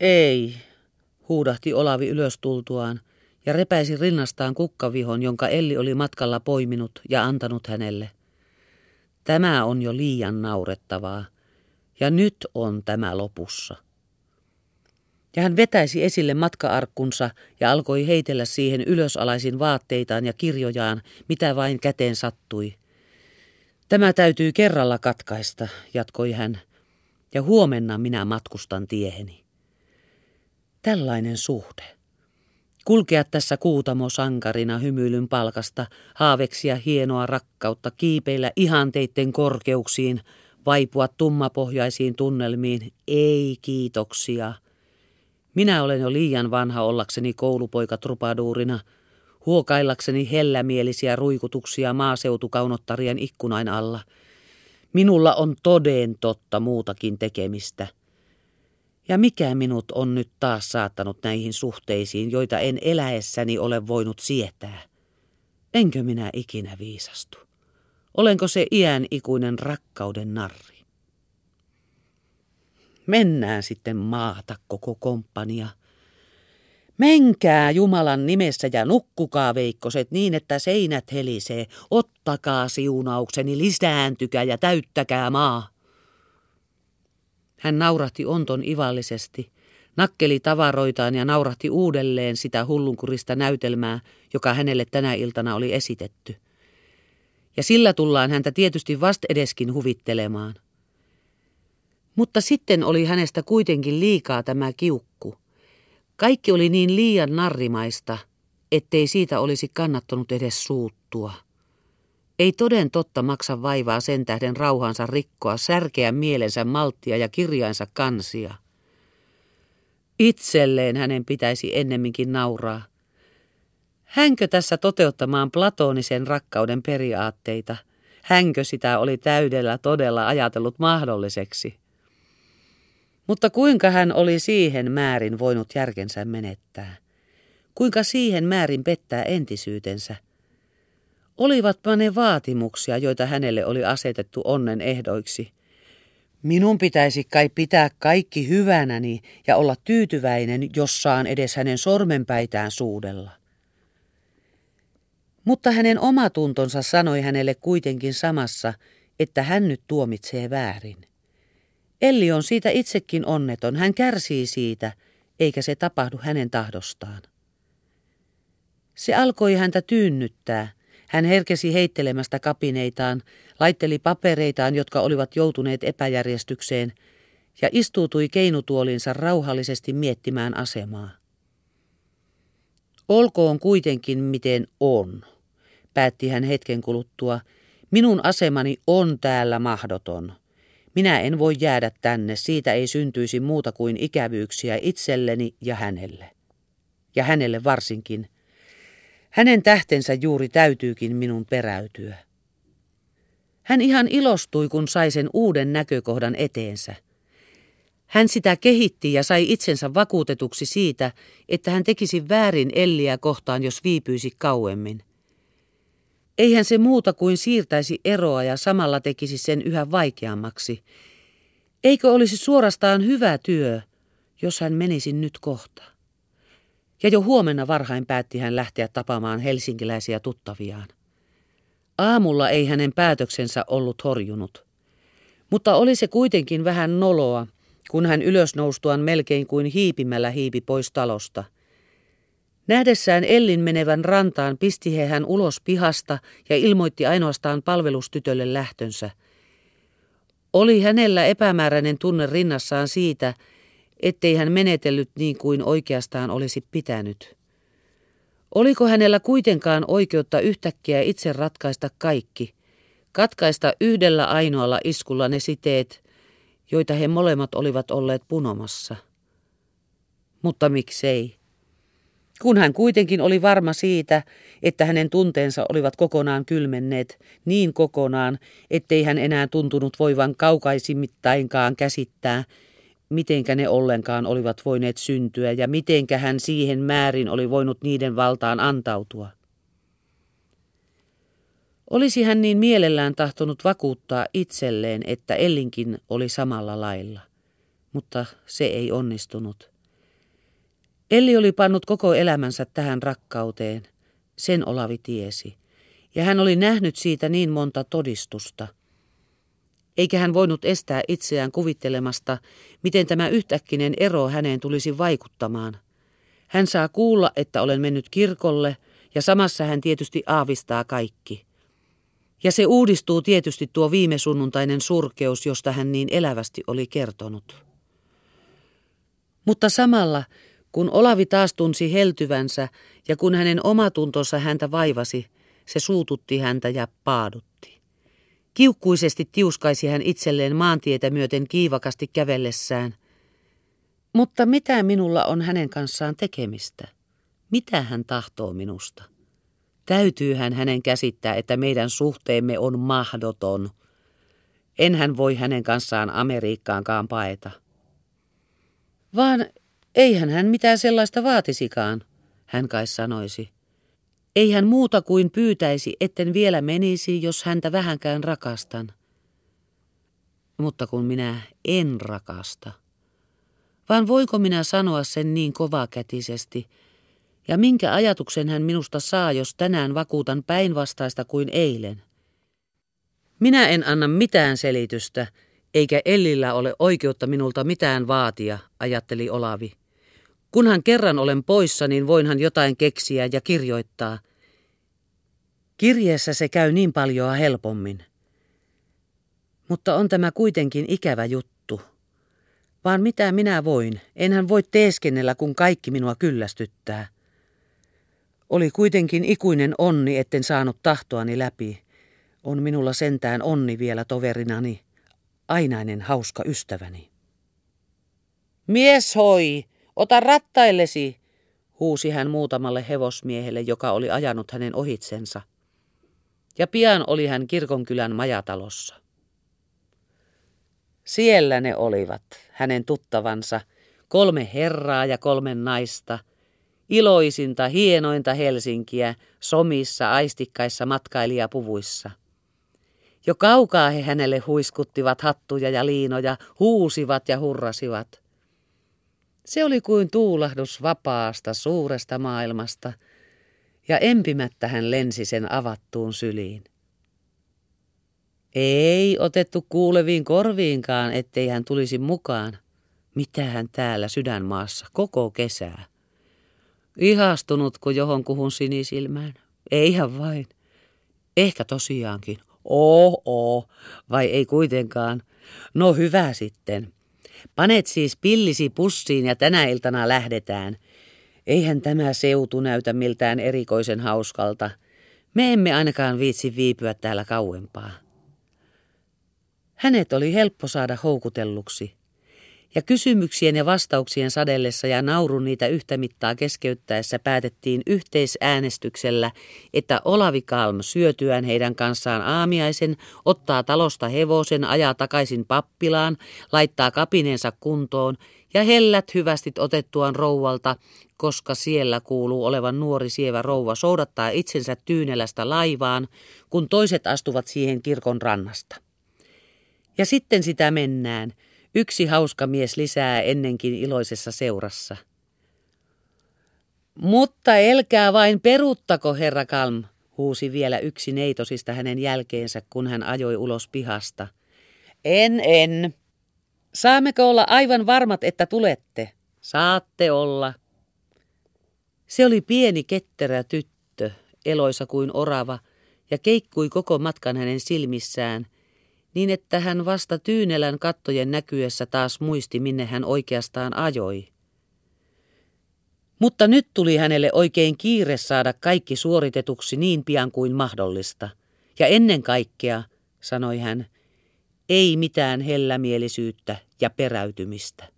Ei, huudahti Olavi ylös tultuaan ja repäisi rinnastaan kukkavihon, jonka Elli oli matkalla poiminut ja antanut hänelle. Tämä on jo liian naurettavaa, ja nyt on tämä lopussa. Ja hän vetäisi esille matkaarkkunsa ja alkoi heitellä siihen ylösalaisin vaatteitaan ja kirjojaan, mitä vain käteen sattui. Tämä täytyy kerralla katkaista, jatkoi hän, ja huomenna minä matkustan tieheni. Tällainen suhde. Kulkea tässä kuutamo sankarina hymyilyn palkasta, haaveksia hienoa rakkautta, kiipeillä ihanteitten korkeuksiin, vaipua tummapohjaisiin tunnelmiin. Ei kiitoksia. Minä olen jo liian vanha ollakseni koulupoika trupaduurina, huokaillakseni hellämielisiä ruikutuksia maaseutukaunottarien ikkunain alla. Minulla on toden totta muutakin tekemistä – ja mikä minut on nyt taas saattanut näihin suhteisiin, joita en eläessäni ole voinut sietää? Enkö minä ikinä viisastu? Olenko se iän ikuinen rakkauden narri? Mennään sitten maata koko komppania. Menkää Jumalan nimessä ja nukkukaa veikkoset niin, että seinät helisee. Ottakaa siunaukseni, lisääntykää ja täyttäkää maa. Hän naurahti onton ivallisesti, nakkeli tavaroitaan ja naurahti uudelleen sitä hullunkurista näytelmää, joka hänelle tänä iltana oli esitetty. Ja sillä tullaan häntä tietysti vast edeskin huvittelemaan. Mutta sitten oli hänestä kuitenkin liikaa tämä kiukku. Kaikki oli niin liian narrimaista, ettei siitä olisi kannattanut edes suuttua. Ei toden totta maksa vaivaa sen tähden rauhansa rikkoa, särkeä mielensä malttia ja kirjainsa kansia. Itselleen hänen pitäisi ennemminkin nauraa. Hänkö tässä toteuttamaan platonisen rakkauden periaatteita? Hänkö sitä oli täydellä todella ajatellut mahdolliseksi? Mutta kuinka hän oli siihen määrin voinut järkensä menettää? Kuinka siihen määrin pettää entisyytensä? Olivatpa ne vaatimuksia, joita hänelle oli asetettu onnen ehdoiksi. Minun pitäisi kai pitää kaikki hyvänäni ja olla tyytyväinen, jos saan edes hänen sormenpäitään suudella. Mutta hänen omatuntonsa sanoi hänelle kuitenkin samassa, että hän nyt tuomitsee väärin. Elli on siitä itsekin onneton, hän kärsii siitä, eikä se tapahdu hänen tahdostaan. Se alkoi häntä tyynnyttää, hän herkesi heittelemästä kapineitaan, laitteli papereitaan, jotka olivat joutuneet epäjärjestykseen, ja istuutui keinutuolinsa rauhallisesti miettimään asemaa. Olkoon kuitenkin miten on, päätti hän hetken kuluttua. Minun asemani on täällä mahdoton. Minä en voi jäädä tänne, siitä ei syntyisi muuta kuin ikävyyksiä itselleni ja hänelle. Ja hänelle varsinkin – hänen tähtensä juuri täytyykin minun peräytyä. Hän ihan ilostui, kun sai sen uuden näkökohdan eteensä. Hän sitä kehitti ja sai itsensä vakuutetuksi siitä, että hän tekisi väärin Elliä kohtaan, jos viipyisi kauemmin. Eihän se muuta kuin siirtäisi eroa ja samalla tekisi sen yhä vaikeammaksi. Eikö olisi suorastaan hyvä työ, jos hän menisi nyt kohtaan? Ja jo huomenna varhain päätti hän lähteä tapaamaan helsinkiläisiä tuttaviaan. Aamulla ei hänen päätöksensä ollut horjunut. Mutta oli se kuitenkin vähän noloa, kun hän ylösnoustuaan melkein kuin hiipimällä hiipi pois talosta. Nähdessään Ellin menevän rantaan pisti he hän ulos pihasta ja ilmoitti ainoastaan palvelustytölle lähtönsä. Oli hänellä epämääräinen tunne rinnassaan siitä, ettei hän menetellyt niin kuin oikeastaan olisi pitänyt. Oliko hänellä kuitenkaan oikeutta yhtäkkiä itse ratkaista kaikki, katkaista yhdellä ainoalla iskulla ne siteet, joita he molemmat olivat olleet punomassa? Mutta miksei? Kun hän kuitenkin oli varma siitä, että hänen tunteensa olivat kokonaan kylmenneet, niin kokonaan, ettei hän enää tuntunut voivan kaukaisimmittainkaan käsittää, mitenkä ne ollenkaan olivat voineet syntyä ja mitenkä hän siihen määrin oli voinut niiden valtaan antautua. Olisi hän niin mielellään tahtonut vakuuttaa itselleen, että Ellinkin oli samalla lailla, mutta se ei onnistunut. Elli oli pannut koko elämänsä tähän rakkauteen. Sen Olavi tiesi. Ja hän oli nähnyt siitä niin monta todistusta. Eikä hän voinut estää itseään kuvittelemasta, miten tämä yhtäkkinen ero häneen tulisi vaikuttamaan. Hän saa kuulla, että olen mennyt kirkolle, ja samassa hän tietysti aavistaa kaikki. Ja se uudistuu tietysti tuo viime sunnuntainen surkeus, josta hän niin elävästi oli kertonut. Mutta samalla, kun Olavi taas tunsi heltyvänsä ja kun hänen omatuntonsa häntä vaivasi, se suututti häntä ja paadutti. Kiukkuisesti tiuskaisi hän itselleen maantietä myöten kiivakasti kävellessään. Mutta mitä minulla on hänen kanssaan tekemistä? Mitä hän tahtoo minusta? Täytyyhän hänen käsittää, että meidän suhteemme on mahdoton. Enhän voi hänen kanssaan Amerikkaankaan paeta. Vaan eihän hän mitään sellaista vaatisikaan, hän kai sanoisi. Ei hän muuta kuin pyytäisi, etten vielä menisi, jos häntä vähänkään rakastan. Mutta kun minä en rakasta, vaan voiko minä sanoa sen niin kovakätisesti, ja minkä ajatuksen hän minusta saa, jos tänään vakuutan päinvastaista kuin eilen? Minä en anna mitään selitystä, eikä Ellillä ole oikeutta minulta mitään vaatia, ajatteli Olavi. Kunhan kerran olen poissa, niin voinhan jotain keksiä ja kirjoittaa. Kirjeessä se käy niin paljon helpommin. Mutta on tämä kuitenkin ikävä juttu. Vaan mitä minä voin, enhän voi teeskennellä, kun kaikki minua kyllästyttää. Oli kuitenkin ikuinen onni, etten saanut tahtoani läpi. On minulla sentään onni vielä toverinani, ainainen hauska ystäväni. Mies hoi, ota rattaillesi, huusi hän muutamalle hevosmiehelle, joka oli ajanut hänen ohitsensa. Ja pian oli hän kirkonkylän majatalossa. Siellä ne olivat, hänen tuttavansa, kolme herraa ja kolme naista, iloisinta, hienointa Helsinkiä, somissa, aistikkaissa matkailijapuvuissa. Jo kaukaa he hänelle huiskuttivat hattuja ja liinoja, huusivat ja hurrasivat. Se oli kuin tuulahdus vapaasta, suuresta maailmasta, ja empimättä hän lensi sen avattuun syliin. Ei otettu kuuleviin korviinkaan, ettei hän tulisi mukaan. Mitä hän täällä sydänmaassa koko kesää? Ihastunutko johonkuhun sinisilmään? Eihän vain. Ehkä tosiaankin. Oh, oh, vai ei kuitenkaan. No hyvä sitten. Panet siis pillisi pussiin ja tänä iltana lähdetään. Eihän tämä seutu näytä miltään erikoisen hauskalta. Me emme ainakaan viitsi viipyä täällä kauempaa. Hänet oli helppo saada houkutelluksi ja kysymyksien ja vastauksien sadellessa ja naurun niitä yhtä mittaa keskeyttäessä päätettiin yhteisäänestyksellä, että Olavi Kalm syötyään heidän kanssaan aamiaisen, ottaa talosta hevosen, ajaa takaisin pappilaan, laittaa kapinensa kuntoon ja hellät hyvästit otettuaan rouvalta, koska siellä kuuluu olevan nuori sievä rouva soudattaa itsensä tyynelästä laivaan, kun toiset astuvat siihen kirkon rannasta. Ja sitten sitä mennään – Yksi hauska mies lisää ennenkin iloisessa seurassa. Mutta elkää vain peruttako, herra Kalm, huusi vielä yksi neitosista hänen jälkeensä, kun hän ajoi ulos pihasta. En, en. Saammeko olla aivan varmat, että tulette? Saatte olla. Se oli pieni ketterä tyttö, eloisa kuin orava, ja keikkui koko matkan hänen silmissään – niin että hän vasta Tyynelän kattojen näkyessä taas muisti, minne hän oikeastaan ajoi. Mutta nyt tuli hänelle oikein kiire saada kaikki suoritetuksi niin pian kuin mahdollista. Ja ennen kaikkea, sanoi hän, ei mitään hellämielisyyttä ja peräytymistä.